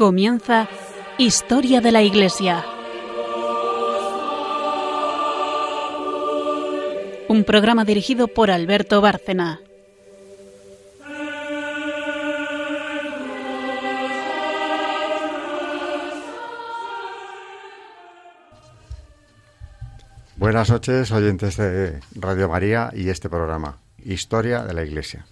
Comienza Historia de la Iglesia. Un programa dirigido por Alberto Bárcena. Buenas noches, oyentes de Radio María y este programa, Historia de la Iglesia.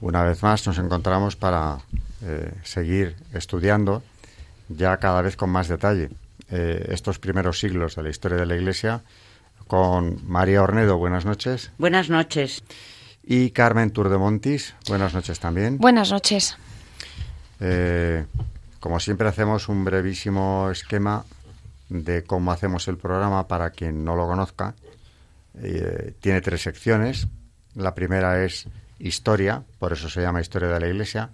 Una vez más nos encontramos para eh, seguir estudiando ya cada vez con más detalle eh, estos primeros siglos de la historia de la Iglesia con María Ornedo. Buenas noches. Buenas noches. Y Carmen Turdemontis. Buenas noches también. Buenas noches. Eh, como siempre hacemos un brevísimo esquema de cómo hacemos el programa para quien no lo conozca. tiene tres secciones. La primera es historia, por eso se llama historia de la Iglesia,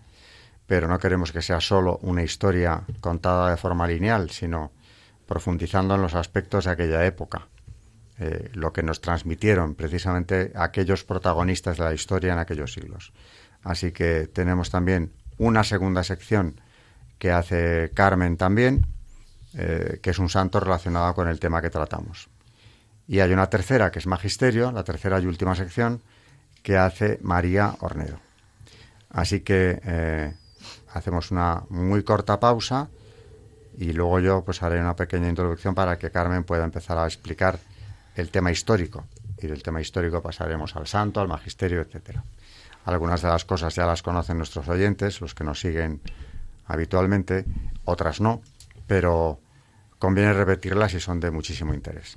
pero no queremos que sea solo una historia contada de forma lineal, sino profundizando en los aspectos de aquella época, eh, lo que nos transmitieron precisamente aquellos protagonistas de la historia en aquellos siglos. Así que tenemos también una segunda sección que hace Carmen también, eh, que es un santo relacionado con el tema que tratamos. Y hay una tercera, que es Magisterio, la tercera y última sección, que hace María Ornedo. Así que eh, hacemos una muy corta pausa y luego yo pues haré una pequeña introducción para que Carmen pueda empezar a explicar el tema histórico. Y del tema histórico pasaremos al santo, al magisterio, etcétera. Algunas de las cosas ya las conocen nuestros oyentes, los que nos siguen habitualmente, otras no, pero conviene repetirlas y son de muchísimo interés.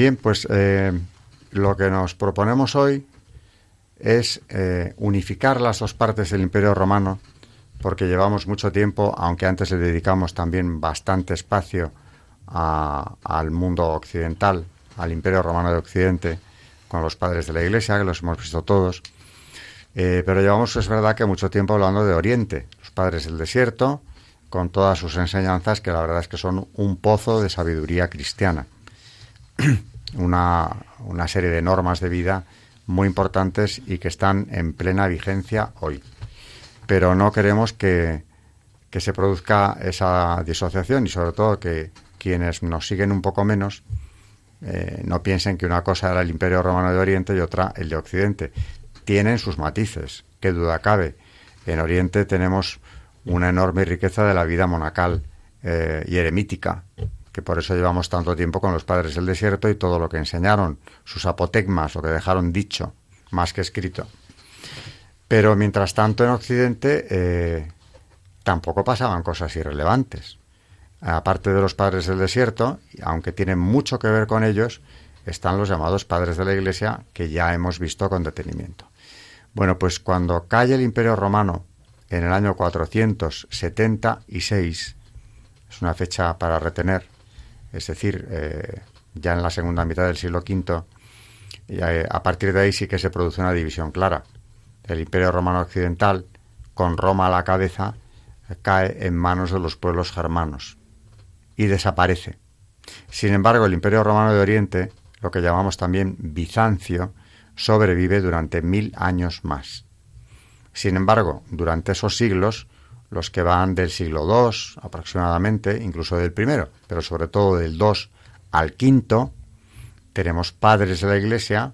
Bien, pues eh, lo que nos proponemos hoy es eh, unificar las dos partes del Imperio Romano, porque llevamos mucho tiempo, aunque antes le dedicamos también bastante espacio al mundo occidental, al Imperio Romano de Occidente, con los padres de la Iglesia, que los hemos visto todos, eh, pero llevamos, es verdad, que mucho tiempo hablando de Oriente, los padres del desierto, con todas sus enseñanzas, que la verdad es que son un pozo de sabiduría cristiana. una, una serie de normas de vida muy importantes y que están en plena vigencia hoy. Pero no queremos que, que se produzca esa disociación y sobre todo que quienes nos siguen un poco menos eh, no piensen que una cosa era el Imperio Romano de Oriente y otra el de Occidente. Tienen sus matices, qué duda cabe. En Oriente tenemos una enorme riqueza de la vida monacal eh, y eremítica, que por eso llevamos tanto tiempo con los padres del desierto y todo lo que enseñaron, sus apotegmas, lo que dejaron dicho, más que escrito. Pero mientras tanto en Occidente eh, tampoco pasaban cosas irrelevantes. Aparte de los padres del desierto, aunque tienen mucho que ver con ellos, están los llamados padres de la Iglesia que ya hemos visto con detenimiento. Bueno, pues cuando cae el Imperio Romano en el año 476, es una fecha para retener, es decir, eh, ya en la segunda mitad del siglo V, eh, a partir de ahí sí que se produce una división clara. El Imperio Romano Occidental, con Roma a la cabeza, cae en manos de los pueblos germanos y desaparece. Sin embargo, el Imperio Romano de Oriente, lo que llamamos también Bizancio, sobrevive durante mil años más. Sin embargo, durante esos siglos, los que van del siglo II aproximadamente, incluso del primero, pero sobre todo del II al V, tenemos padres de la Iglesia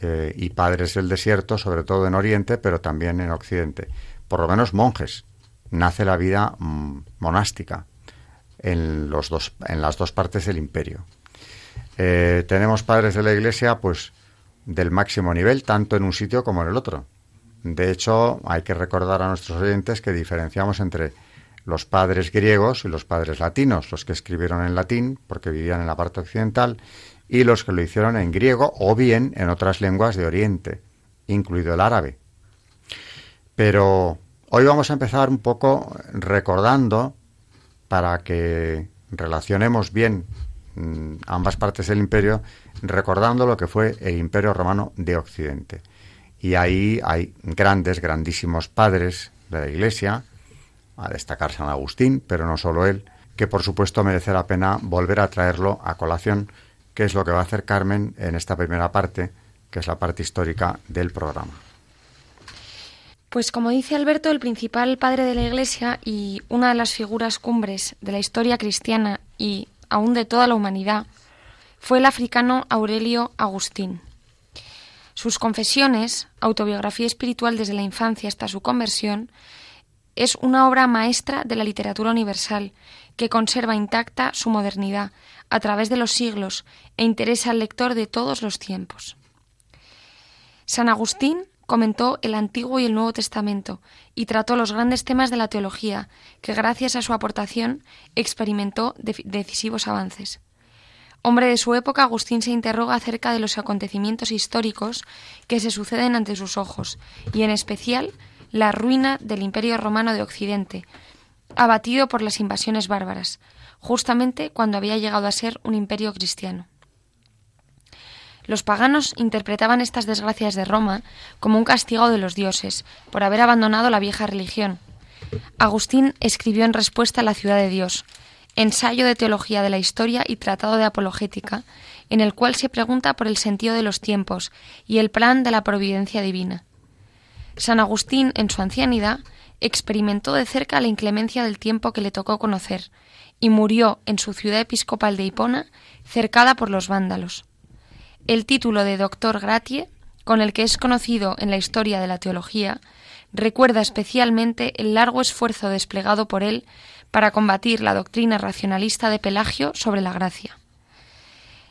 eh, y padres del desierto, sobre todo en Oriente, pero también en Occidente. Por lo menos monjes, nace la vida mm, monástica en, los dos, en las dos partes del imperio. Eh, tenemos padres de la Iglesia, pues, del máximo nivel, tanto en un sitio como en el otro. De hecho, hay que recordar a nuestros oyentes que diferenciamos entre los padres griegos y los padres latinos, los que escribieron en latín porque vivían en la parte occidental, y los que lo hicieron en griego o bien en otras lenguas de Oriente, incluido el árabe. Pero hoy vamos a empezar un poco recordando, para que relacionemos bien mm, ambas partes del imperio, recordando lo que fue el imperio romano de Occidente. Y ahí hay grandes, grandísimos padres de la Iglesia, a destacar San Agustín, pero no solo él, que por supuesto merece la pena volver a traerlo a colación, que es lo que va a hacer Carmen en esta primera parte, que es la parte histórica del programa. Pues como dice Alberto, el principal padre de la Iglesia y una de las figuras cumbres de la historia cristiana y aún de toda la humanidad, fue el africano Aurelio Agustín. Sus confesiones, autobiografía espiritual desde la infancia hasta su conversión, es una obra maestra de la literatura universal, que conserva intacta su modernidad a través de los siglos e interesa al lector de todos los tiempos. San Agustín comentó el Antiguo y el Nuevo Testamento y trató los grandes temas de la teología, que gracias a su aportación experimentó decisivos avances. Hombre de su época, Agustín se interroga acerca de los acontecimientos históricos que se suceden ante sus ojos, y en especial la ruina del Imperio Romano de Occidente, abatido por las invasiones bárbaras, justamente cuando había llegado a ser un imperio cristiano. Los paganos interpretaban estas desgracias de Roma como un castigo de los dioses por haber abandonado la vieja religión. Agustín escribió en respuesta a la ciudad de Dios, ensayo de teología de la historia y tratado de apologética, en el cual se pregunta por el sentido de los tiempos y el plan de la providencia divina. San Agustín, en su ancianidad, experimentó de cerca la inclemencia del tiempo que le tocó conocer, y murió en su ciudad episcopal de Hipona, cercada por los vándalos. El título de doctor gratie, con el que es conocido en la historia de la teología, recuerda especialmente el largo esfuerzo desplegado por él para combatir la doctrina racionalista de Pelagio sobre la gracia.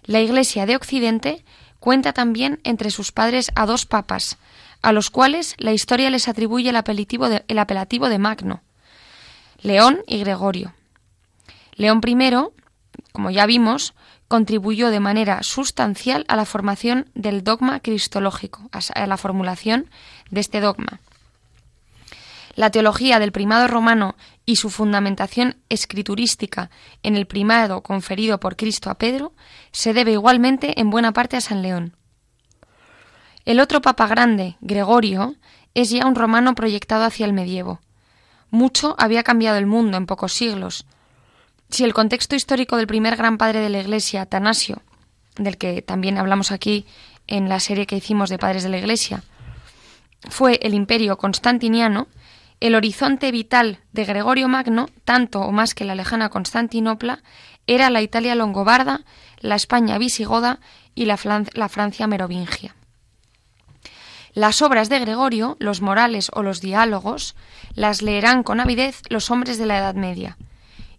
La Iglesia de Occidente cuenta también entre sus padres a dos papas, a los cuales la historia les atribuye el apelativo de, el apelativo de Magno, León y Gregorio. León I, como ya vimos, contribuyó de manera sustancial a la formación del dogma cristológico, a la formulación de este dogma. La teología del primado romano y su fundamentación escriturística en el primado conferido por Cristo a Pedro se debe igualmente en buena parte a San León. El otro papa grande, Gregorio, es ya un romano proyectado hacia el medievo. Mucho había cambiado el mundo en pocos siglos, si el contexto histórico del primer gran padre de la Iglesia, Atanasio, del que también hablamos aquí en la serie que hicimos de padres de la Iglesia, fue el imperio constantiniano, el horizonte vital de Gregorio Magno, tanto o más que la lejana Constantinopla, era la Italia longobarda, la España visigoda y la, Francia merovingia. Las obras de Gregorio, los morales o los diálogos, las leerán con avidez los hombres de la Edad Media,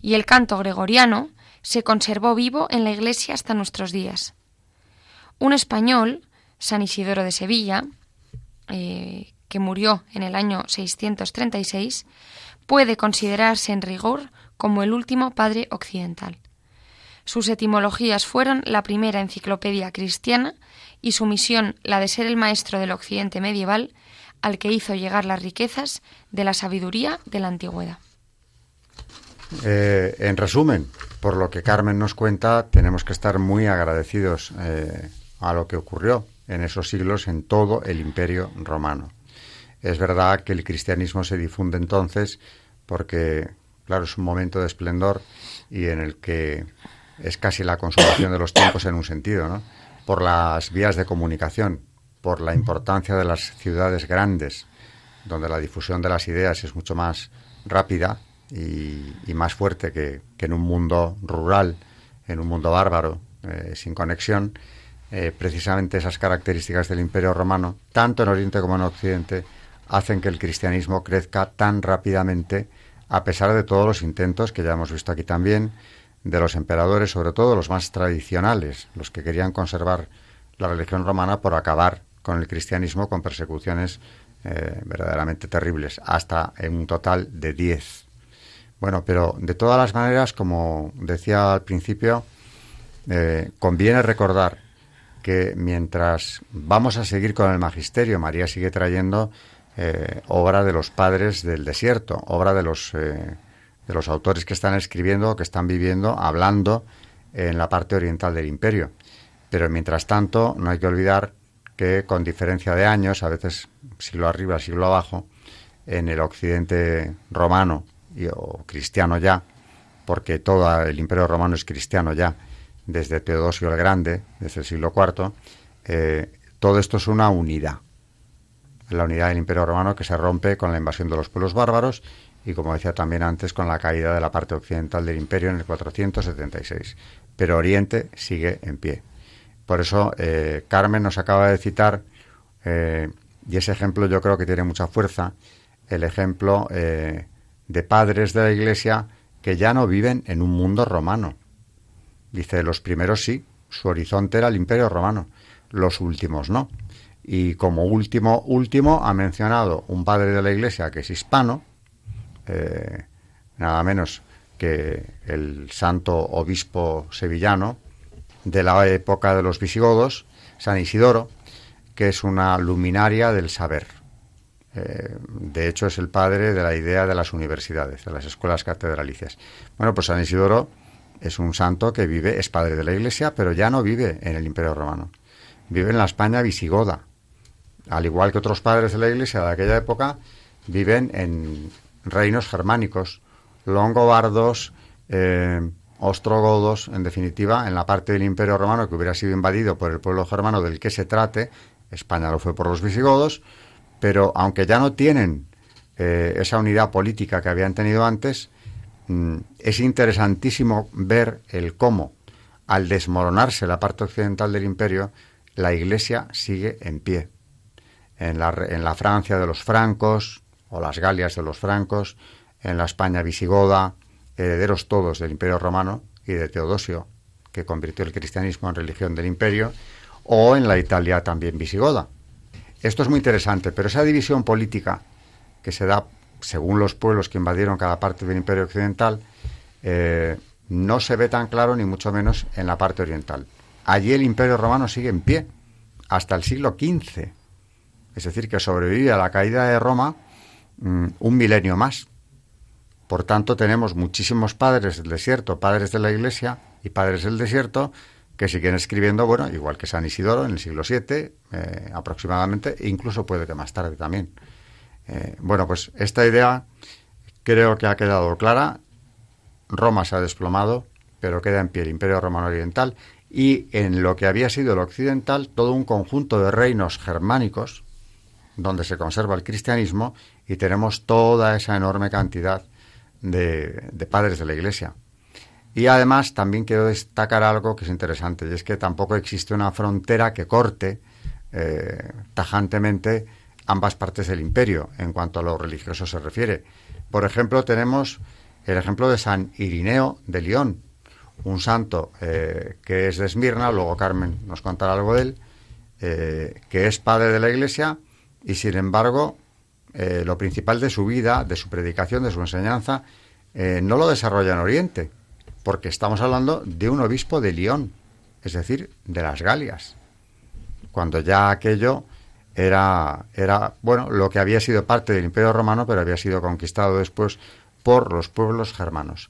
y el canto gregoriano se conservó vivo en la Iglesia hasta nuestros días. Un español, San Isidoro de Sevilla, eh, que murió en el año 636, puede considerarse en rigor como el último padre occidental. Sus etimologías fueron la primera enciclopedia cristiana y su misión la de ser el maestro del occidente medieval al que hizo llegar las riquezas de la sabiduría de la antigüedad. Eh, en resumen, por lo que Carmen nos cuenta, tenemos que estar muy agradecidos eh, a lo que ocurrió en esos siglos en todo el imperio romano. Es verdad que el cristianismo se difunde entonces porque, claro, es un momento de esplendor y en el que es casi la consumación de los tiempos en un sentido, ¿no? Por las vías de comunicación, por la importancia de las ciudades grandes, donde la difusión de las ideas es mucho más rápida y, más fuerte que, en un mundo rural, en un mundo bárbaro, eh, sin conexión, eh, precisamente esas características del Imperio Romano, tanto en Oriente como en Occidente, hacen que el cristianismo crezca tan rápidamente a pesar de todos los intentos que ya hemos visto aquí también de los emperadores, sobre todo los más tradicionales, los que querían conservar la religión romana por acabar con el cristianismo con persecuciones eh, verdaderamente terribles, hasta en un total de 10. Bueno, pero de todas las maneras, como decía al principio, eh, conviene recordar que mientras vamos a seguir con el magisterio, María sigue trayendo eh, obra de los padres del desierto, obra de los, de los autores que están escribiendo, que están viviendo, hablando en la parte oriental del imperio. Pero mientras tanto, no hay que olvidar que con diferencia de años, a veces siglo arriba, siglo abajo, en el occidente romano y, o cristiano ya, porque todo el imperio romano es cristiano ya, desde Teodosio el Grande, desde el siglo IV, eh, todo esto es una unidad. La unidad del imperio romano que se rompe con la invasión de los pueblos bárbaros y, como decía también antes, con la caída de la parte occidental del imperio en el 476. Pero Oriente sigue en pie. Por eso eh, Carmen nos acaba de citar, eh, y ese ejemplo yo creo que tiene mucha fuerza, el ejemplo eh, de padres de la Iglesia que ya no viven en un mundo romano. Dice, los primeros sí, su horizonte era el imperio romano, los últimos no. Y como último, último, ha mencionado un padre de la Iglesia que es hispano, nada menos que el santo obispo sevillano, de la época de los visigodos, San Isidoro, que es una luminaria del saber. Eh, de hecho, es el padre de la idea de las universidades, de las escuelas catedralicias. Bueno, pues San Isidoro es un santo que vive, es padre de la Iglesia, pero ya no vive en el Imperio Romano. Vive en la España visigoda. Al igual que otros padres de la Iglesia de aquella época, viven en reinos germánicos, longobardos, eh, ostrogodos, en definitiva, en la parte del Imperio Romano que hubiera sido invadido por el pueblo germano del que se trate, España lo fue por los visigodos, pero aunque ya no tienen eh, esa unidad política que habían tenido antes, mm, es interesantísimo ver el cómo, al desmoronarse la parte occidental del imperio, la Iglesia sigue en pie. En la, en la Francia de los francos, o las Galias de los francos, en la España visigoda, herederos todos del Imperio Romano y de Teodosio, que convirtió el cristianismo en religión del imperio, o en la Italia también visigoda. Esto es muy interesante, pero esa división política que se da según los pueblos que invadieron cada parte del imperio occidental, eh, no se ve tan claro ni mucho menos en la parte oriental. Allí el imperio romano sigue en pie hasta el siglo XV, es decir, que sobrevive a la caída de Roma mm, un milenio más. Por tanto, tenemos muchísimos padres del desierto, padres de la Iglesia y padres del desierto que siguen escribiendo, bueno, igual que San Isidoro en el siglo VII eh, aproximadamente, e incluso puede que más tarde también. Eh, bueno, pues esta idea creo que ha quedado clara. Roma se ha desplomado, pero queda en pie el Imperio Romano Oriental y en lo que había sido el occidental, todo un conjunto de reinos germánicos donde se conserva el cristianismo y tenemos toda esa enorme cantidad de, padres de la Iglesia. Y además también quiero destacar algo que es interesante, y es que tampoco existe una frontera que corte eh, tajantemente ambas partes del imperio en cuanto a lo religioso se refiere. Por ejemplo, tenemos el ejemplo de San Irineo de León, un santo eh, que es de Esmirna, luego Carmen nos contará algo de él, eh, que es padre de la Iglesia y sin embargo eh, lo principal de su vida, de su predicación, de su enseñanza, eh, no lo desarrolla en Oriente, porque estamos hablando de un obispo de León, es decir, de las Galias, cuando ya aquello era, era, bueno, lo que había sido parte del Imperio Romano, pero había sido conquistado después por los pueblos germanos.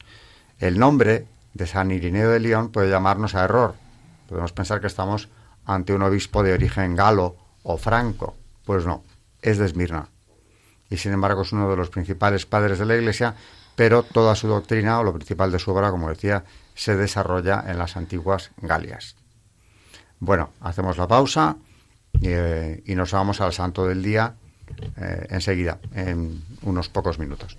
El nombre de San Irineo de León puede llamarnos a error. Podemos pensar que estamos ante un obispo de origen galo o franco. Pues no, es de Esmirna y sin embargo es uno de los principales padres de la Iglesia, pero toda su doctrina o lo principal de su obra, como decía, se desarrolla en las antiguas Galias. Bueno, hacemos la pausa eh, y nos vamos al santo del día eh, enseguida, en unos pocos minutos.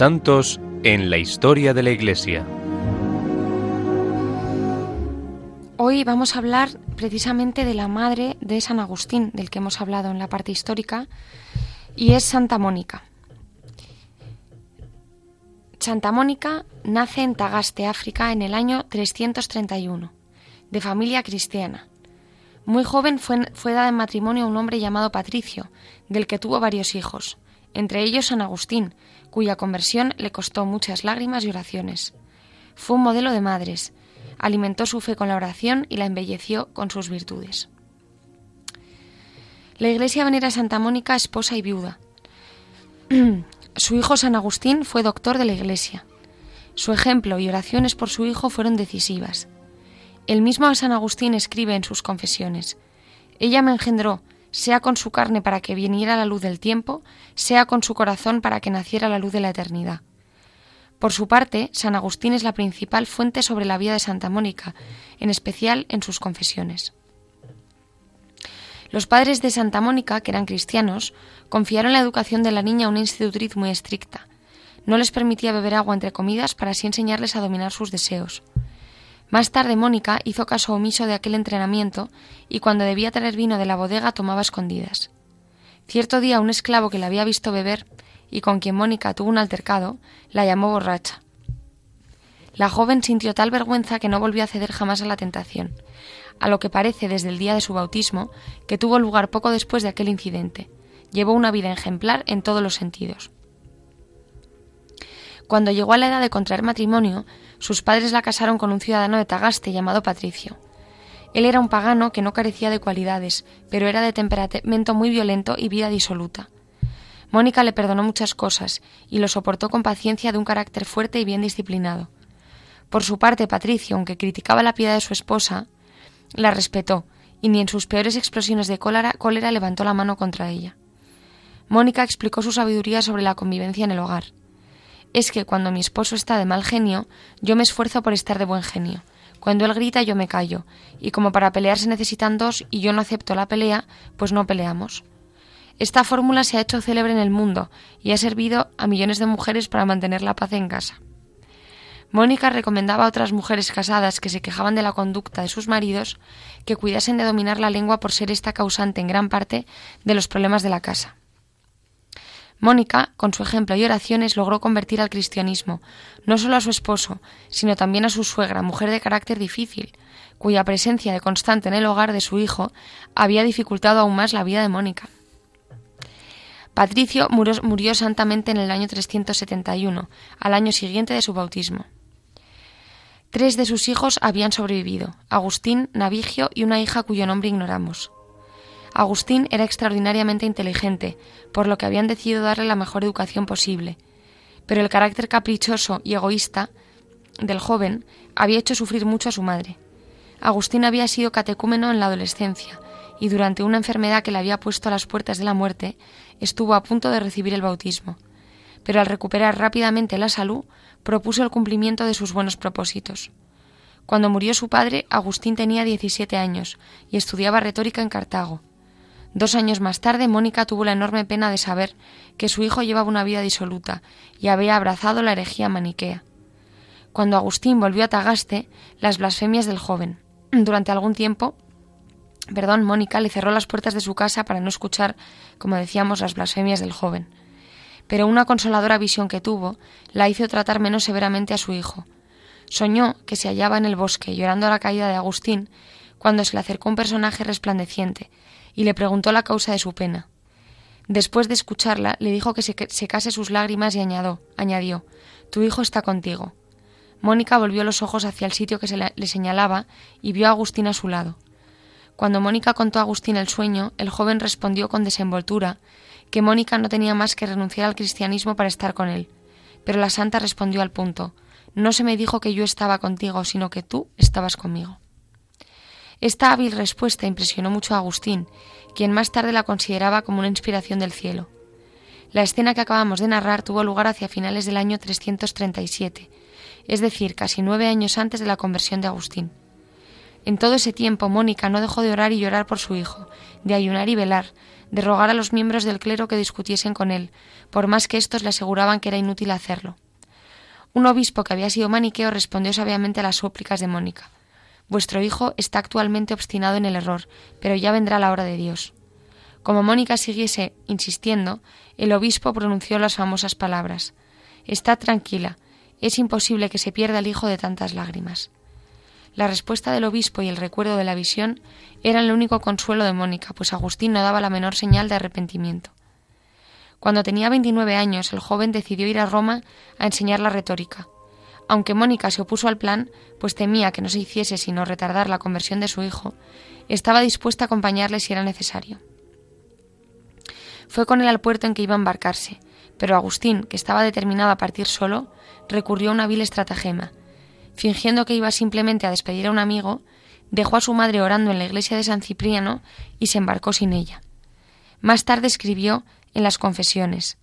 Santos en la historia de la Iglesia. Hoy vamos a hablar precisamente de la madre de San Agustín, del que hemos hablado en la parte histórica, y es Santa Mónica. Santa Mónica nace en Tagaste, África, en el año 331, de familia cristiana. Muy joven fue, fue dada en matrimonio a un hombre llamado Patricio, del que tuvo varios hijos, entre ellos San Agustín, cuya conversión le costó muchas lágrimas y oraciones. Fue un modelo de madres, alimentó su fe con la oración y la embelleció con sus virtudes. La Iglesia venera a Santa Mónica esposa y viuda. su hijo San Agustín fue doctor de la Iglesia. Su ejemplo y oraciones por su hijo fueron decisivas. El mismo San Agustín escribe en sus confesiones, Ella me engendró, sea con su carne para que viniera la luz del tiempo, sea con su corazón para que naciera la luz de la eternidad. Por su parte, San Agustín es la principal fuente sobre la vida de Santa Mónica, en especial en sus confesiones. Los padres de Santa Mónica, que eran cristianos, confiaron la educación de la niña a una institutriz muy estricta. No les permitía beber agua entre comidas para así enseñarles a dominar sus deseos. Más tarde Mónica hizo caso omiso de aquel entrenamiento y cuando debía traer vino de la bodega tomaba escondidas. Cierto día un esclavo que la había visto beber y con quien Mónica tuvo un altercado, la llamó borracha. La joven sintió tal vergüenza que no volvió a ceder jamás a la tentación, a lo que parece desde el día de su bautismo, que tuvo lugar poco después de aquel incidente. Llevó una vida ejemplar en todos los sentidos. Cuando llegó a la edad de contraer matrimonio, sus padres la casaron con un ciudadano de Tagaste llamado Patricio. Él era un pagano que no carecía de cualidades, pero era de temperamento muy violento y vida disoluta. Mónica le perdonó muchas cosas y lo soportó con paciencia de un carácter fuerte y bien disciplinado. Por su parte, Patricio, aunque criticaba la piedad de su esposa, la respetó y ni en sus peores explosiones de cólera, cólera levantó la mano contra ella. Mónica explicó su sabiduría sobre la convivencia en el hogar es que cuando mi esposo está de mal genio, yo me esfuerzo por estar de buen genio. Cuando él grita yo me callo, y como para pelear se necesitan dos y yo no acepto la pelea, pues no peleamos. Esta fórmula se ha hecho célebre en el mundo y ha servido a millones de mujeres para mantener la paz en casa. Mónica recomendaba a otras mujeres casadas que se quejaban de la conducta de sus maridos que cuidasen de dominar la lengua por ser esta causante en gran parte de los problemas de la casa. Mónica, con su ejemplo y oraciones, logró convertir al cristianismo no solo a su esposo, sino también a su suegra, mujer de carácter difícil, cuya presencia de constante en el hogar de su hijo había dificultado aún más la vida de Mónica. Patricio murió, murió santamente en el año 371, al año siguiente de su bautismo. Tres de sus hijos habían sobrevivido, Agustín, Navigio y una hija cuyo nombre ignoramos. Agustín era extraordinariamente inteligente, por lo que habían decidido darle la mejor educación posible. Pero el carácter caprichoso y egoísta del joven había hecho sufrir mucho a su madre. Agustín había sido catecúmeno en la adolescencia y durante una enfermedad que le había puesto a las puertas de la muerte estuvo a punto de recibir el bautismo. Pero al recuperar rápidamente la salud, propuso el cumplimiento de sus buenos propósitos. Cuando murió su padre, Agustín tenía 17 años y estudiaba retórica en Cartago. Dos años más tarde, Mónica tuvo la enorme pena de saber que su hijo llevaba una vida disoluta y había abrazado la herejía maniquea. Cuando Agustín volvió a Tagaste, las blasfemias del joven. Durante algún tiempo, perdón, Mónica le cerró las puertas de su casa para no escuchar, como decíamos, las blasfemias del joven. Pero una consoladora visión que tuvo la hizo tratar menos severamente a su hijo. Soñó que se hallaba en el bosque llorando a la caída de Agustín cuando se le acercó un personaje resplandeciente, y le preguntó la causa de su pena. Después de escucharla, le dijo que se secase sus lágrimas y añadió, añadió Tu hijo está contigo. Mónica volvió los ojos hacia el sitio que se le señalaba y vio a Agustín a su lado. Cuando Mónica contó a Agustín el sueño, el joven respondió con desenvoltura que Mónica no tenía más que renunciar al cristianismo para estar con él. Pero la santa respondió al punto No se me dijo que yo estaba contigo, sino que tú estabas conmigo. Esta hábil respuesta impresionó mucho a Agustín, quien más tarde la consideraba como una inspiración del cielo. La escena que acabamos de narrar tuvo lugar hacia finales del año 337, es decir, casi nueve años antes de la conversión de Agustín. En todo ese tiempo Mónica no dejó de orar y llorar por su hijo, de ayunar y velar, de rogar a los miembros del clero que discutiesen con él, por más que éstos le aseguraban que era inútil hacerlo. Un obispo que había sido maniqueo respondió sabiamente a las súplicas de Mónica. Vuestro hijo está actualmente obstinado en el error, pero ya vendrá la hora de Dios. Como Mónica siguiese insistiendo, el obispo pronunció las famosas palabras Está tranquila, es imposible que se pierda el hijo de tantas lágrimas. La respuesta del obispo y el recuerdo de la visión eran el único consuelo de Mónica, pues Agustín no daba la menor señal de arrepentimiento. Cuando tenía veintinueve años, el joven decidió ir a Roma a enseñar la retórica. Aunque Mónica se opuso al plan, pues temía que no se hiciese sino retardar la conversión de su hijo, estaba dispuesta a acompañarle si era necesario. Fue con él al puerto en que iba a embarcarse, pero Agustín, que estaba determinado a partir solo, recurrió a una vil estratagema. Fingiendo que iba simplemente a despedir a un amigo, dejó a su madre orando en la iglesia de San Cipriano y se embarcó sin ella. Más tarde escribió en las confesiones,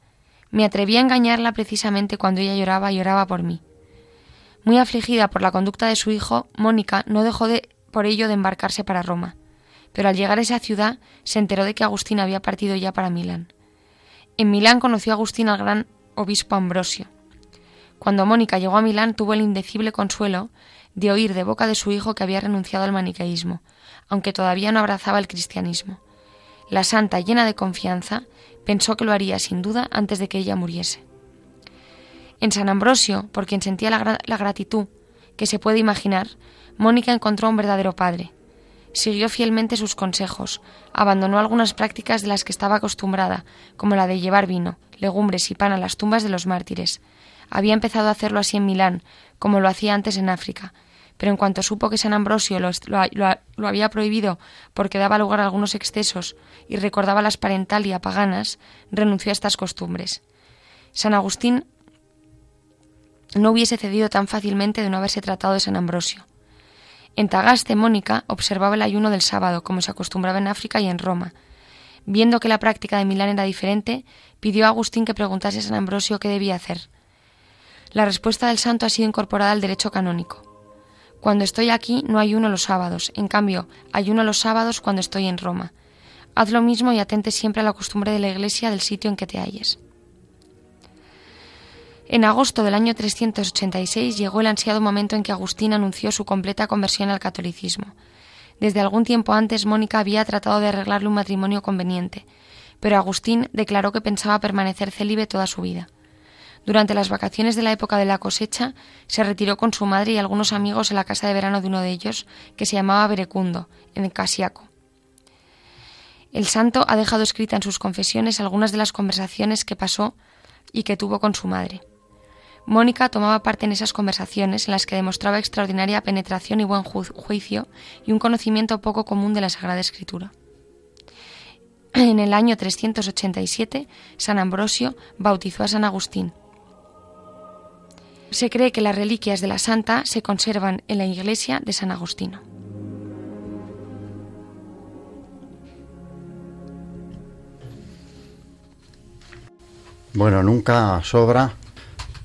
me atreví a engañarla precisamente cuando ella lloraba y lloraba por mí. Muy afligida por la conducta de su hijo, Mónica no dejó de, por ello de embarcarse para Roma, pero al llegar a esa ciudad se enteró de que Agustín había partido ya para Milán. En Milán conoció Agustín al gran obispo Ambrosio. Cuando Mónica llegó a Milán tuvo el indecible consuelo de oír de boca de su hijo que había renunciado al maniqueísmo, aunque todavía no abrazaba el cristianismo. La santa, llena de confianza, pensó que lo haría sin duda antes de que ella muriese. En San Ambrosio, por quien sentía la, gratitud que se puede imaginar, Mónica encontró un verdadero padre. Siguió fielmente sus consejos, abandonó algunas prácticas de las que estaba acostumbrada, como la de llevar vino, legumbres y pan a las tumbas de los mártires. Había empezado a hacerlo así en Milán, como lo hacía antes en África, pero en cuanto supo que San Ambrosio lo, lo, había prohibido porque daba lugar a algunos excesos y recordaba las parentalia paganas, renunció a estas costumbres. San Agustín no hubiese cedido tan fácilmente de no haberse tratado de San Ambrosio. En Tagaste, Mónica observaba el ayuno del sábado, como se acostumbraba en África y en Roma. Viendo que la práctica de Milán era diferente, pidió a Agustín que preguntase a San Ambrosio qué debía hacer. La respuesta del santo ha sido incorporada al derecho canónico. Cuando estoy aquí no hay uno los sábados, en cambio, hay uno los sábados cuando estoy en Roma. Haz lo mismo y atente siempre a la costumbre de la Iglesia del sitio en que te halles. En agosto del año 386 llegó el ansiado momento en que Agustín anunció su completa conversión al catolicismo. Desde algún tiempo antes Mónica había tratado de arreglarle un matrimonio conveniente, pero Agustín declaró que pensaba permanecer célibe toda su vida. Durante las vacaciones de la época de la cosecha, se retiró con su madre y algunos amigos a la casa de verano de uno de ellos, que se llamaba Berecundo, en Casiaco. El santo ha dejado escrita en sus confesiones algunas de las conversaciones que pasó y que tuvo con su madre. Mónica tomaba parte en esas conversaciones en las que demostraba extraordinaria penetración y buen juicio y un conocimiento poco común de la Sagrada Escritura. En el año 387, San Ambrosio bautizó a San Agustín, se cree que las reliquias de la santa se conservan en la iglesia de San Agustino. Bueno, nunca sobra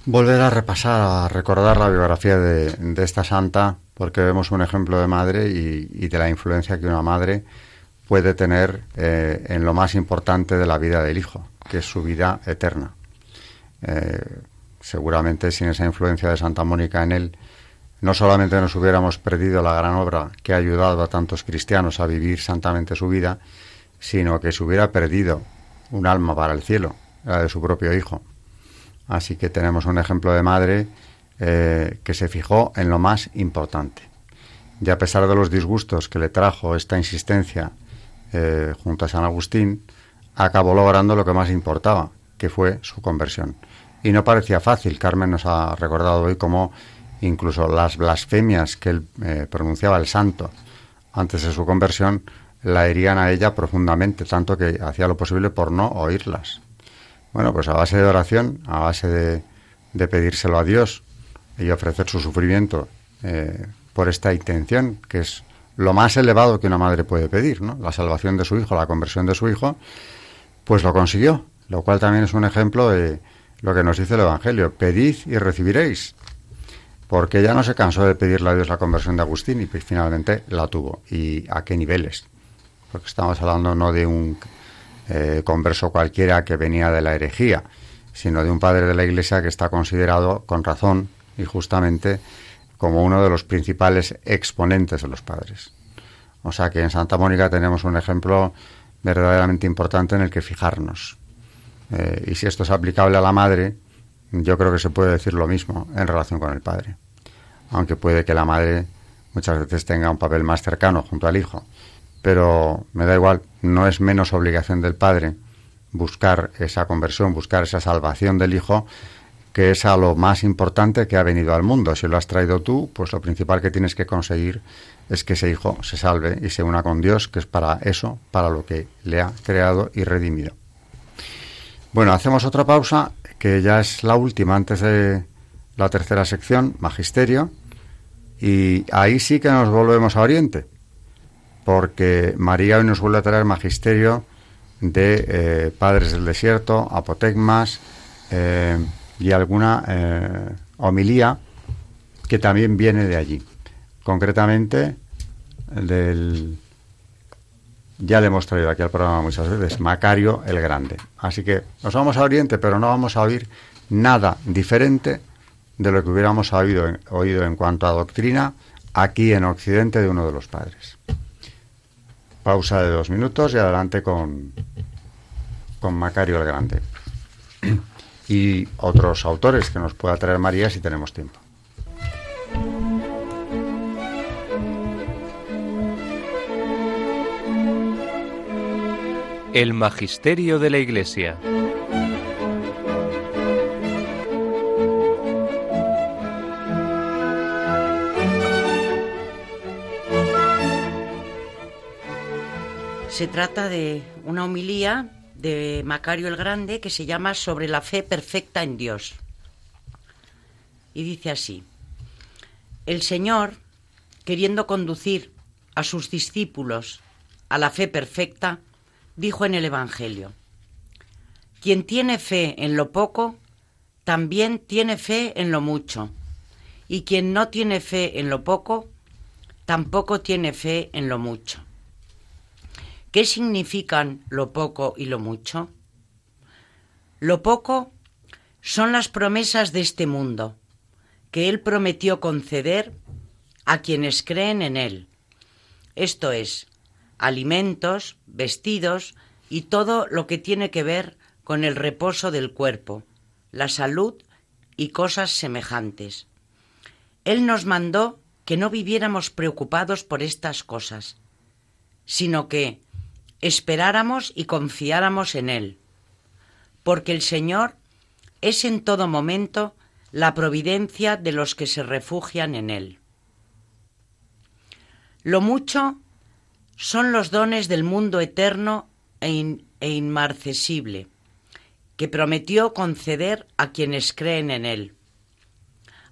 volver a repasar, a recordar la biografía de, esta santa, porque vemos un ejemplo de madre y, de la influencia que una madre puede tener eh, en lo más importante de la vida del hijo, que es su vida eterna. Eh, seguramente sin esa influencia de Santa Mónica en él, no solamente nos hubiéramos perdido la gran obra que ha ayudado a tantos cristianos a vivir santamente su vida, sino que se hubiera perdido un alma para el cielo, la de su propio hijo. Así que tenemos un ejemplo de madre eh, que se fijó en lo más importante. Y a pesar de los disgustos que le trajo esta insistencia eh, junto a San Agustín, acabó logrando lo que más importaba, que fue su conversión. Y no parecía fácil. Carmen nos ha recordado hoy cómo incluso las blasfemias que él eh, pronunciaba el santo antes de su conversión la herían a ella profundamente, tanto que hacía lo posible por no oírlas. Bueno, pues a base de oración, a base de, pedírselo a Dios y ofrecer su sufrimiento eh, por esta intención, que es lo más elevado que una madre puede pedir, ¿no? La salvación de su hijo, la conversión de su hijo, pues lo consiguió, lo cual también es un ejemplo de, lo que nos dice el Evangelio, pedid y recibiréis. Porque ella no se cansó de pedirle a Dios la conversión de Agustín y finalmente la tuvo. ¿Y a qué niveles? Porque estamos hablando no de un eh, converso cualquiera que venía de la herejía, sino de un padre de la Iglesia que está considerado con razón y justamente como uno de los principales exponentes de los padres. O sea que en Santa Mónica tenemos un ejemplo verdaderamente importante en el que fijarnos. Eh, y si esto es aplicable a la madre, yo creo que se puede decir lo mismo en relación con el padre. Aunque puede que la madre muchas veces tenga un papel más cercano junto al hijo. Pero me da igual, no es menos obligación del padre buscar esa conversión, buscar esa salvación del hijo, que es a lo más importante que ha venido al mundo. Si lo has traído tú, pues lo principal que tienes que conseguir es que ese hijo se salve y se una con Dios, que es para eso, para lo que le ha creado y redimido. Bueno, hacemos otra pausa, que ya es la última antes de la tercera sección, Magisterio, y ahí sí que nos volvemos a Oriente, porque María hoy nos vuelve a traer Magisterio de eh, Padres del Desierto, Apotegmas eh, y alguna eh, homilía que también viene de allí. Concretamente, del, ya le hemos traído aquí al programa muchas veces, Macario el Grande. Así que nos vamos a Oriente, pero no vamos a oír nada diferente de lo que hubiéramos oído en cuanto a doctrina aquí en Occidente de uno de los padres. Pausa de dos minutos y adelante con, con Macario el Grande. Y otros autores que nos pueda traer María si tenemos tiempo. El Magisterio de la Iglesia. Se trata de una homilía de Macario el Grande que se llama Sobre la fe perfecta en Dios. Y dice así, el Señor, queriendo conducir a sus discípulos a la fe perfecta, dijo en el Evangelio, quien tiene fe en lo poco, también tiene fe en lo mucho, y quien no tiene fe en lo poco, tampoco tiene fe en lo mucho. ¿Qué significan lo poco y lo mucho? Lo poco son las promesas de este mundo, que Él prometió conceder a quienes creen en Él. Esto es, alimentos, vestidos y todo lo que tiene que ver con el reposo del cuerpo, la salud y cosas semejantes. Él nos mandó que no viviéramos preocupados por estas cosas, sino que, esperáramos y confiáramos en Él, porque el Señor es en todo momento la providencia de los que se refugian en Él. Lo mucho son los dones del mundo eterno e, e, inmarcesible, que prometió conceder a quienes creen en Él,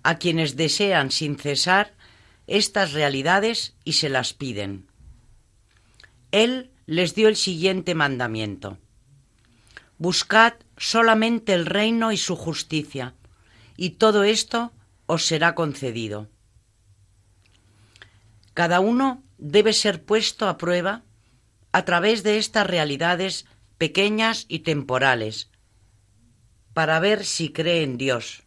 a quienes desean sin cesar estas realidades y se las piden. Él les dio el siguiente mandamiento. Buscad solamente el reino y su justicia, y todo esto os será concedido. Cada uno debe ser puesto a prueba a través de estas realidades pequeñas y temporales, para ver si cree en Dios,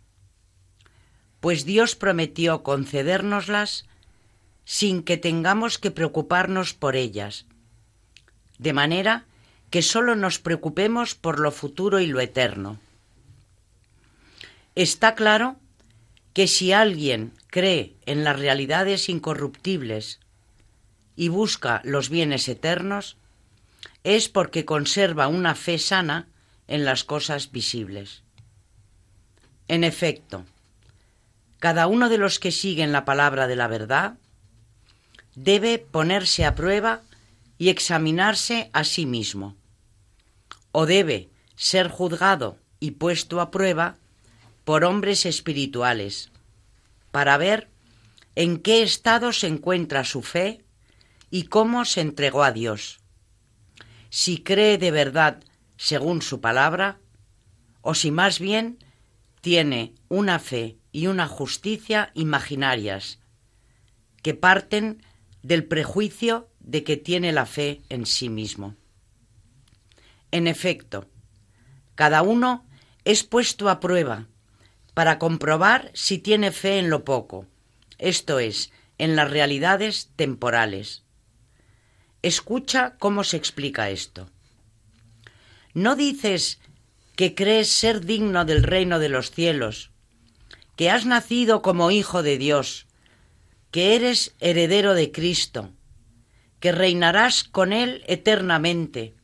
pues Dios prometió concedérnoslas sin que tengamos que preocuparnos por ellas, de manera que sólo nos preocupemos por lo futuro y lo eterno. Está claro que si alguien cree en las realidades incorruptibles y busca los bienes eternos, es porque conserva una fe sana en las cosas visibles. En efecto, cada uno de los que siguen la palabra de la verdad debe ponerse a prueba y examinarse a sí mismo. O debe ser juzgado y puesto a prueba por hombres espirituales, para ver en qué estado se encuentra su fe y cómo se entregó a Dios. Si cree de verdad según su palabra, o si más bien tiene una fe y una justicia imaginarias, que parten del prejuicio de que tiene la fe en sí mismo. En efecto, cada uno es puesto a prueba para comprobar si tiene fe en lo poco, esto es, en las realidades temporales. Escucha cómo se explica esto. No dices que crees ser digno del reino de los cielos, que has nacido como hijo de Dios, que eres heredero de Cristo, que reinarás con Él eternamente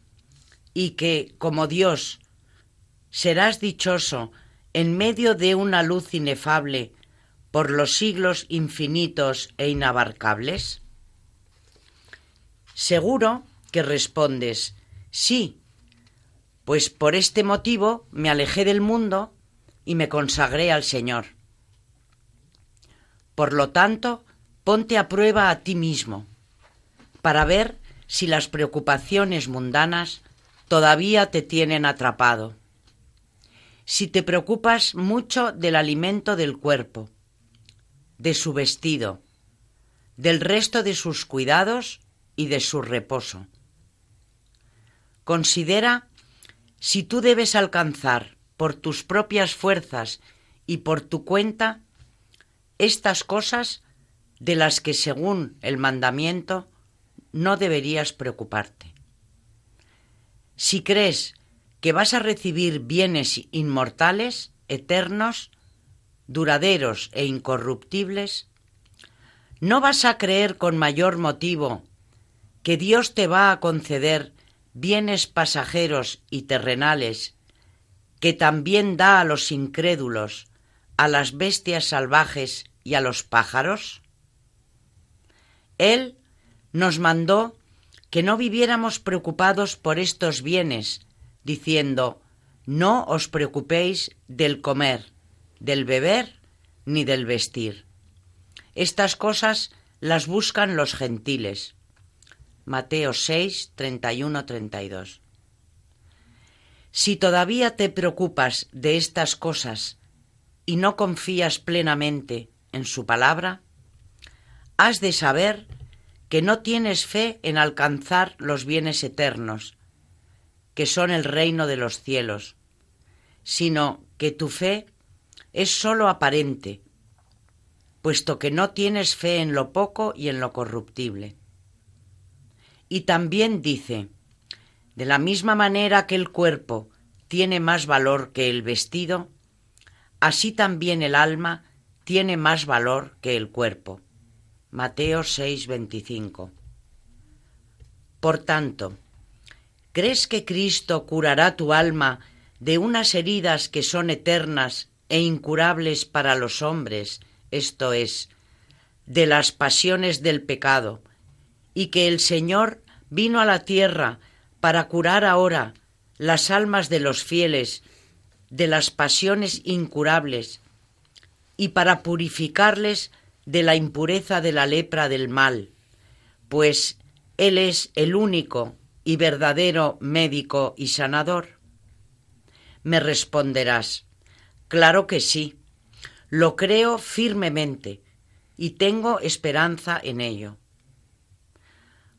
y que, como Dios, serás dichoso en medio de una luz inefable por los siglos infinitos e inabarcables? Seguro que respondes, sí, pues por este motivo me alejé del mundo y me consagré al Señor. Por lo tanto, ponte a prueba a ti mismo para ver si las preocupaciones mundanas todavía te tienen atrapado. Si te preocupas mucho del alimento del cuerpo, de su vestido, del resto de sus cuidados y de su reposo. Considera si tú debes alcanzar por tus propias fuerzas y por tu cuenta estas cosas de las que según el mandamiento no deberías preocuparte. Si crees que vas a recibir bienes inmortales, eternos, duraderos e incorruptibles, ¿no vas a creer con mayor motivo que Dios te va a conceder bienes pasajeros y terrenales que también da a los incrédulos, a las bestias salvajes y a los pájaros? Él nos mandó que no viviéramos preocupados por estos bienes, diciendo, no os preocupéis del comer, del beber ni del vestir. Estas cosas las buscan los gentiles. Mateo 6, 31, 32. Si todavía te preocupas de estas cosas y no confías plenamente en su palabra, has de saber que no tienes fe en alcanzar los bienes eternos, que son el reino de los cielos, sino que tu fe es sólo aparente, puesto que no tienes fe en lo poco y en lo corruptible. Y también dice, de la misma manera que el cuerpo tiene más valor que el vestido, así también el alma tiene más valor que el cuerpo. Mateo 6:25. Por tanto, ¿crees que Cristo curará tu alma de unas heridas que son eternas e incurables para los hombres, esto es, de las pasiones del pecado, y que el Señor vino a la tierra para curar ahora las almas de los fieles de las pasiones incurables y para purificarles de la impureza de la lepra del mal, pues Él es el único y verdadero médico y sanador? Me responderás, claro que sí, lo creo firmemente y tengo esperanza en ello.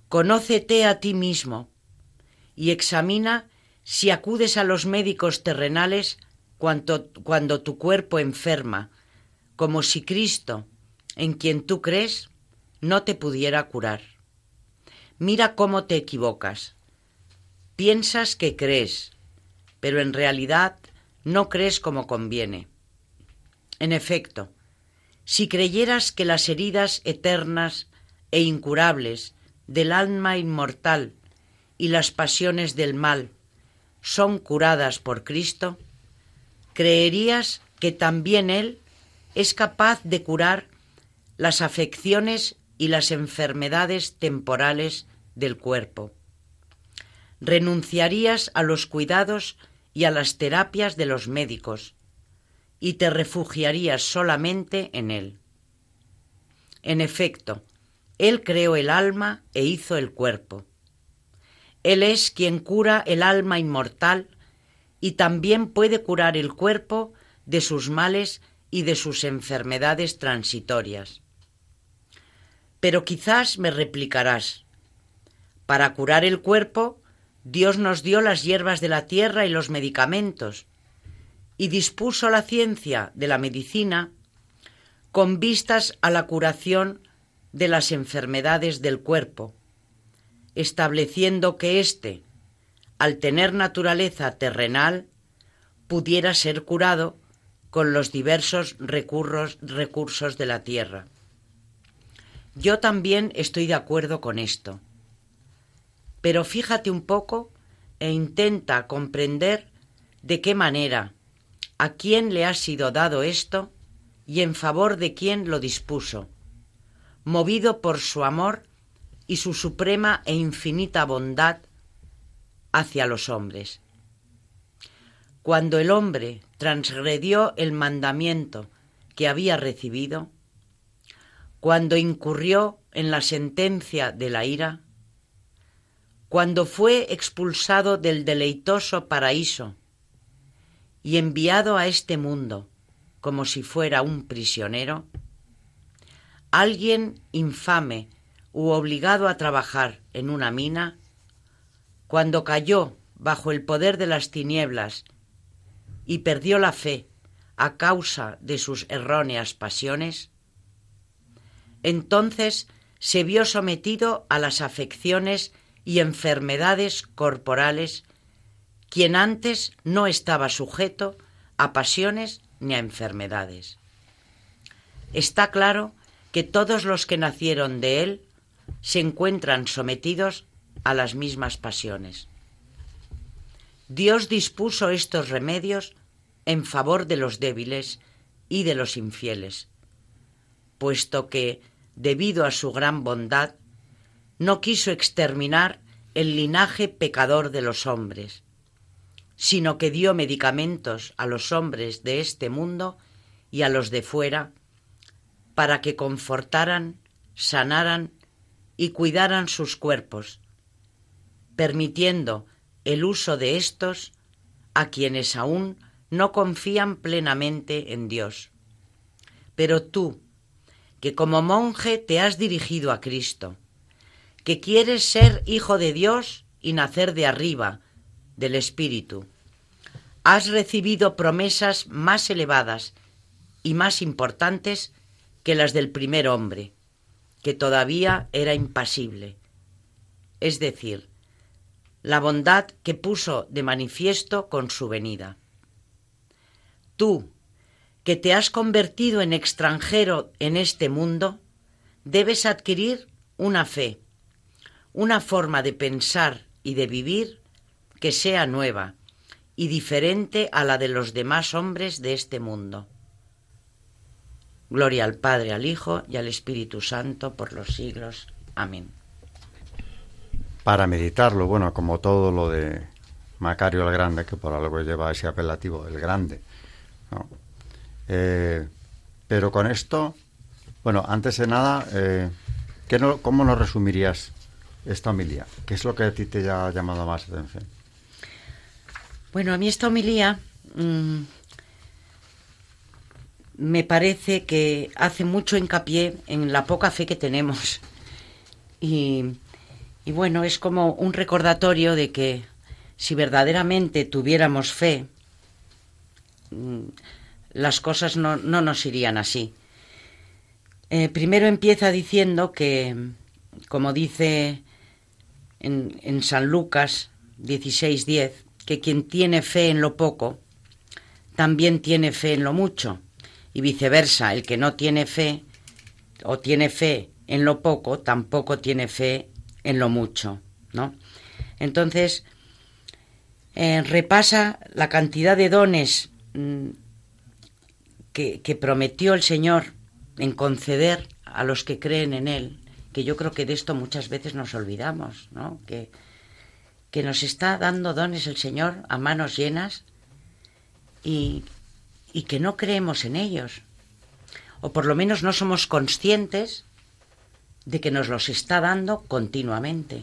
Conócete a ti mismo y examina si acudes a los médicos terrenales cuando, cuando tu cuerpo enferma, como si Cristo, en quien tú crees, no te pudiera curar. Mira cómo te equivocas. Piensas que crees, pero en realidad no crees como conviene. En efecto, si creyeras que las heridas eternas e incurables del alma inmortal y las pasiones del mal son curadas por Cristo, creerías que también Él es capaz de curar las afecciones y las enfermedades temporales del cuerpo. Renunciarías a los cuidados y a las terapias de los médicos y te refugiarías solamente en Él. En efecto, él creó el alma e hizo el cuerpo. Él es quien cura el alma inmortal y también puede curar el cuerpo de sus males y de sus enfermedades transitorias. Pero quizás me replicarás, para curar el cuerpo, Dios nos dio las hierbas de la tierra y los medicamentos, y dispuso la ciencia de la medicina con vistas a la curación de las enfermedades del cuerpo, estableciendo que éste, al tener naturaleza terrenal, pudiera ser curado con los diversos recursos de la tierra. Yo también estoy de acuerdo con esto. Pero fíjate un poco e intenta comprender de qué manera, a quién le ha sido dado esto y en favor de quién lo dispuso movido por su amor y su suprema e infinita bondad hacia los hombres. Cuando el hombre transgredió el mandamiento que había recibido, cuando incurrió en la sentencia de la ira, cuando fue expulsado del deleitoso paraíso y enviado a este mundo como si fuera un prisionero, alguien infame u obligado a trabajar en una mina, cuando cayó bajo el poder de las tinieblas y perdió la fe a causa de sus erróneas pasiones, entonces se vio sometido a las afecciones y enfermedades corporales, quien antes no estaba sujeto a pasiones ni a enfermedades. Está claro que todos los que nacieron de él se encuentran sometidos a las mismas pasiones. Dios dispuso estos remedios en favor de los débiles y de los infieles, puesto que, debido a su gran bondad, no quiso exterminar el linaje pecador de los hombres, sino que dio medicamentos a los hombres de este mundo y a los de fuera, para que confortaran, sanaran y cuidaran sus cuerpos, permitiendo el uso de estos a quienes aún no confían plenamente en Dios. Pero tú, que como monje te has dirigido a Cristo, que quieres ser hijo de Dios y nacer de arriba, del Espíritu, has recibido promesas más elevadas y más importantes que las del primer hombre, que todavía era impasible. Es decir, la bondad que puso de manifiesto con su venida. Tú, que te has convertido en extranjero en este mundo, debes adquirir una fe, una forma de pensar y de vivir que sea nueva y diferente a la de los demás hombres de este mundo. Gloria al Padre, al Hijo y al Espíritu Santo por los siglos. Amén. Para meditarlo, bueno, como todo lo de Macario el Grande, que por algo lleva ese apelativo, el Grande. Eh, pero con esto, bueno, antes de nada, eh, ¿cómo nos resumirías esta homilía? ¿Qué es lo que a ti te ha llamado más atención? Bueno, a mí esta homilía mm, me parece que hace mucho hincapié en la poca fe que tenemos. Y, y bueno, es como un recordatorio de que si verdaderamente tuviéramos fe, mm, las cosas no, nos irían así. Eh, primero empieza diciendo que, como dice en, en San Lucas 16:10, que quien tiene fe en lo poco, también tiene fe en lo mucho, y viceversa, el que no tiene fe o tiene fe en lo poco, tampoco tiene fe en lo mucho, ¿no? Entonces, eh, repasa la cantidad de dones mm, que, prometió el Señor en conceder a los que creen en Él, que yo creo que de esto muchas veces nos olvidamos, ¿no? Que, que nos está dando dones el Señor a manos llenas y, y que no creemos en ellos, o por lo menos no somos conscientes de que nos los está dando continuamente.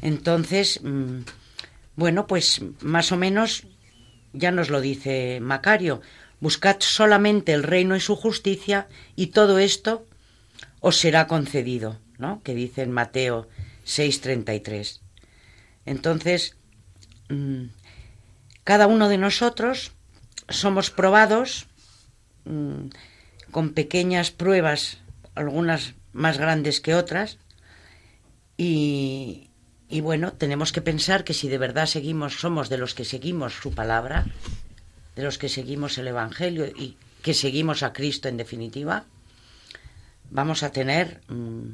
Entonces, mm, bueno, pues más o menos ya nos lo dice Macario, buscad solamente el reino y su justicia y todo esto os será concedido, ¿no? Que dice en Mateo 6:33. Entonces, mm, cada uno de nosotros somos probados mm, con pequeñas pruebas, algunas más grandes que otras, y, y bueno, tenemos que pensar que si de verdad seguimos, somos de los que seguimos su palabra, de los que seguimos el Evangelio y que seguimos a Cristo en definitiva, vamos a tener, mm,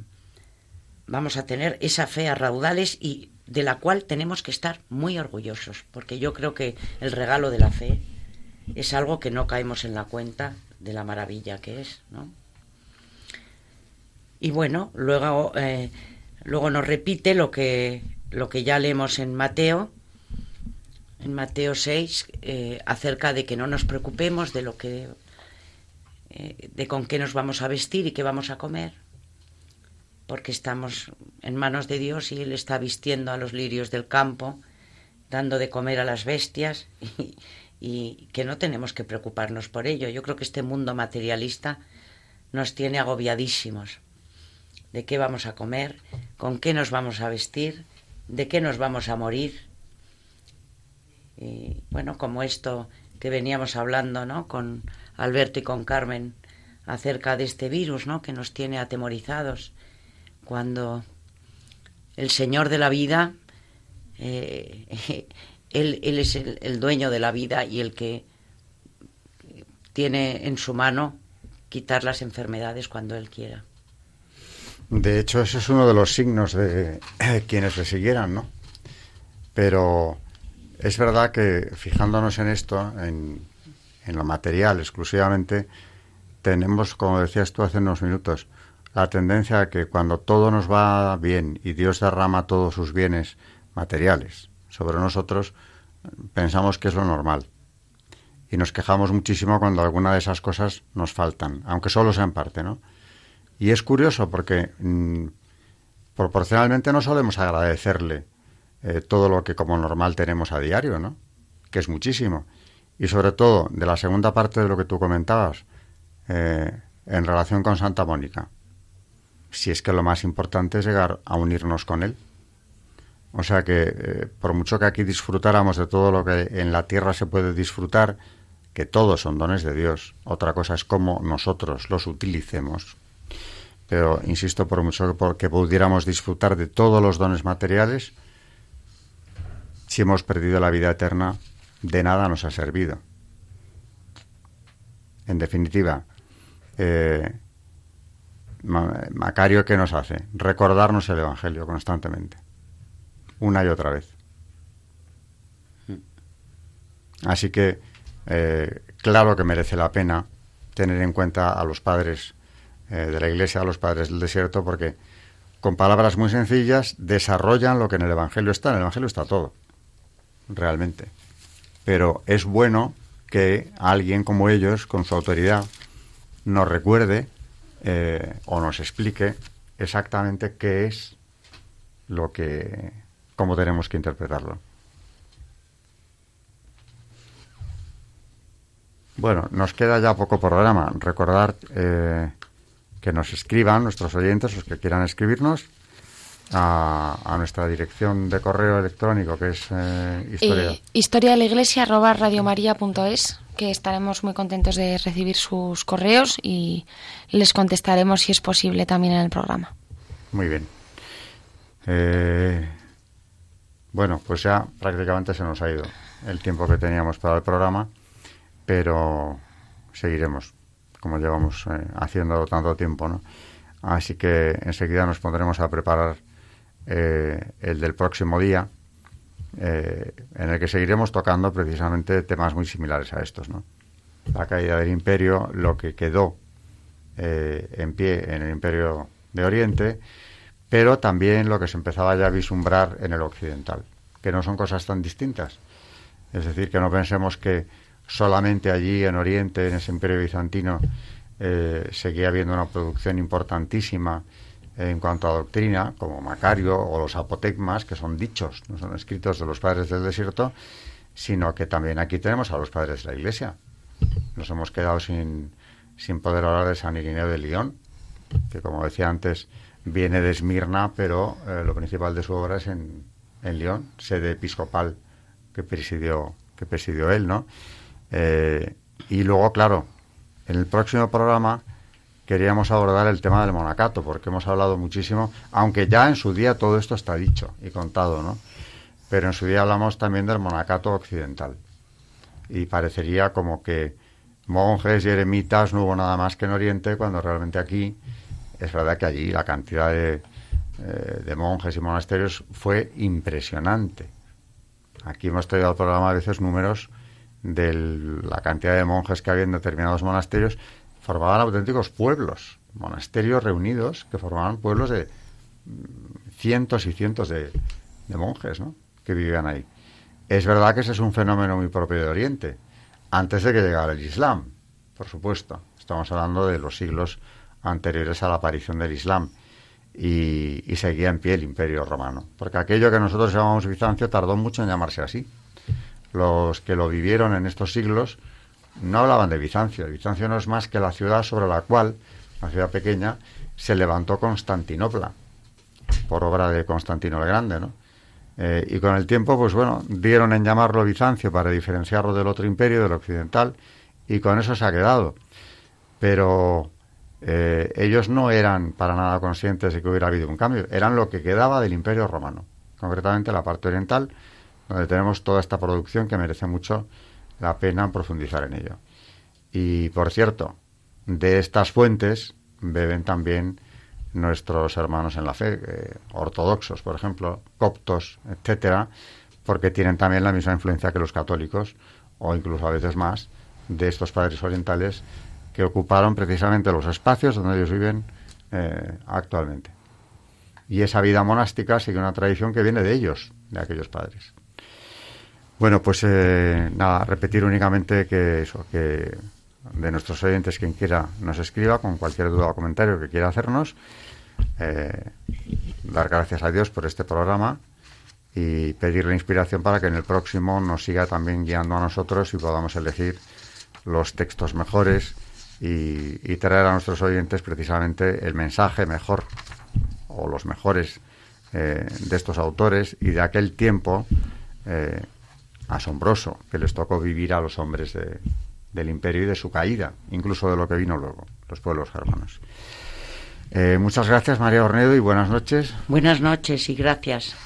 vamos a tener esa fe a raudales y de la cual tenemos que estar muy orgullosos, porque yo creo que el regalo de la fe es algo que no caemos en la cuenta de la maravilla que es, ¿no? Y bueno, luego eh, Luego nos repite lo que, lo que ya leemos en Mateo, en Mateo 6, eh, acerca de que no nos preocupemos de lo que, eh, de con qué nos vamos a vestir y qué vamos a comer. porque estamos en manos de Dios y Él está vistiendo a los lirios del campo, dando de comer a las bestias y, y que no tenemos que preocuparnos por ello. Yo creo que este mundo materialista nos tiene agobiadísimos. ¿De qué vamos a comer? ¿Con qué nos vamos a vestir? ¿De qué nos vamos a morir? Y bueno, como esto que veníamos hablando, ¿no? Con Alberto y con Carmen acerca de este virus, ¿no? Que nos tiene atemorizados. Cuando el Señor de la vida, eh, él, es el dueño de la vida y el que tiene en su mano quitar las enfermedades cuando Él quiera. De hecho, ese es uno de los signos de quienes le siguieran, ¿no? Pero es verdad que fijándonos en esto, en, en, lo material exclusivamente, tenemos, como decías tú hace unos minutos, la tendencia a que cuando todo nos va bien y Dios derrama todos sus bienes materiales sobre nosotros, pensamos que es lo normal. Y nos quejamos muchísimo cuando alguna de esas cosas nos faltan, aunque solo sea en parte, ¿no? Y es curioso porque mmm, proporcionalmente no solemos agradecerle eh, todo lo que como normal tenemos a diario, ¿no? Que es muchísimo. Y sobre todo, de la segunda parte de lo que tú comentabas, eh, en relación con Santa Mónica. Si es que lo más importante es llegar a unirnos con Él. O sea que, eh, por mucho que aquí disfrutáramos de todo lo que en la tierra se puede disfrutar, que todos son dones de Dios. Otra cosa es cómo nosotros los utilicemos. Pero, insisto, por mucho que pudiéramos disfrutar de todos los dones materiales, si hemos perdido la vida eterna, de nada nos ha servido. En definitiva, eh, Macario, ¿qué nos hace? Recordarnos el Evangelio constantemente, una y otra vez. Así que, eh, claro que merece la pena tener en cuenta a los padres eh, de la Iglesia, a los padres del desierto, porque con palabras muy sencillas desarrollan lo que en el Evangelio está. En el Evangelio está todo realmente. Pero es bueno que alguien como ellos, con su autoridad, nos recuerde eh, o nos explique exactamente qué es lo que, cómo tenemos que interpretarlo. Bueno, nos queda ya poco programa. Recordar eh, que nos escriban nuestros oyentes, los que quieran escribirnos, a, a, nuestra dirección de correo electrónico que es eh, historia. Eh, historia de la iglesia arroba radiomaria.es que estaremos muy contentos de recibir sus correos y les contestaremos si es posible también en el programa. Muy bien. Eh, bueno, pues ya prácticamente se nos ha ido el tiempo que teníamos para el programa, pero seguiremos como llevamos eh, haciendo tanto tiempo, ¿no? Así que enseguida nos pondremos a preparar eh, el del próximo día, eh, en el que seguiremos tocando precisamente temas muy similares a estos. ¿no? La caída del imperio, lo que quedó eh, en pie en el imperio de Oriente, pero también lo que se empezaba ya a vislumbrar en el occidental, que no son cosas tan distintas. Es decir, que no pensemos que solamente allí en Oriente, en ese imperio bizantino, eh, seguía habiendo una producción importantísima en cuanto a doctrina, como Macario o los apotegmas, que son dichos, no son escritos de los padres del desierto, sino que también aquí tenemos a los padres de la Iglesia. Nos hemos quedado sin, sin poder hablar de San Irineo de León, que como decía antes, viene de Esmirna, pero eh, lo principal de su obra es en, en sede episcopal que presidió, que presidió él, ¿no? Eh, y luego, claro, en el próximo programa queríamos abordar el tema del monacato, porque hemos hablado muchísimo, aunque ya en su día todo esto está dicho y contado, ¿no? Pero en su día hablamos también del monacato occidental. Y parecería como que monjes y eremitas no hubo nada más que en Oriente, cuando realmente aquí, es verdad que allí la cantidad de, eh, de monjes y monasterios fue impresionante. Aquí hemos traído al programa a veces números de la cantidad de monjes que había en determinados monasterios formaban auténticos pueblos, monasterios reunidos que formaban pueblos de mm, cientos y cientos de, de monjes ¿no? que vivían ahí. Es verdad que ese es un fenómeno muy propio de Oriente, antes de que llegara el Islam, por supuesto. Estamos hablando de los siglos anteriores a la aparición del Islam. y, y, seguía en pie el imperio romano. Porque aquello que nosotros llamamos Bizancio tardó mucho en llamarse así. Los que lo vivieron en estos siglos no hablaban de Bizancio. Bizancio no es más que la ciudad sobre la cual, una ciudad pequeña, se levantó Constantinopla, por obra de Constantino el Grande, ¿no? Eh, y con el tiempo, pues bueno, dieron en llamarlo Bizancio para diferenciarlo del otro imperio, del occidental, y con eso se ha quedado. Pero eh, ellos no eran para nada conscientes de que hubiera habido un cambio, eran lo que quedaba del imperio romano, concretamente la parte oriental, donde tenemos toda esta producción que merece mucho la pena profundizar en ello. Y por cierto, de estas fuentes beben también nuestros hermanos en la fe, eh, ortodoxos, por ejemplo, coptos, etcétera, porque tienen también la misma influencia que los católicos, o incluso a veces más, de estos padres orientales que ocuparon precisamente los espacios donde ellos viven eh, actualmente. Y esa vida monástica sigue una tradición que viene de ellos, de aquellos padres. Bueno, pues eh, nada, repetir únicamente que eso, que de nuestros oyentes quien quiera nos escriba con cualquier duda o comentario que quiera hacernos, eh, dar gracias a Dios por este programa y pedirle inspiración para que en el próximo nos siga también guiando a nosotros y podamos elegir los textos mejores y, traer a nuestros oyentes precisamente el mensaje mejor o los mejores eh, de estos autores y de aquel tiempo asombroso que les tocó vivir a los hombres del imperio y de su caída, incluso de lo que vino luego, los pueblos germanos. Eh, muchas gracias, María Ornedo, y buenas noches. Buenas noches y gracias.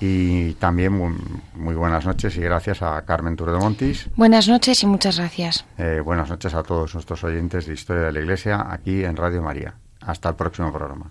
Y también muy, buenas noches y gracias a Carmen Tour de Montis. Buenas noches y muchas gracias. Eh, buenas noches a todos nuestros oyentes de Historia de la Iglesia aquí en Radio María. Hasta el próximo programa.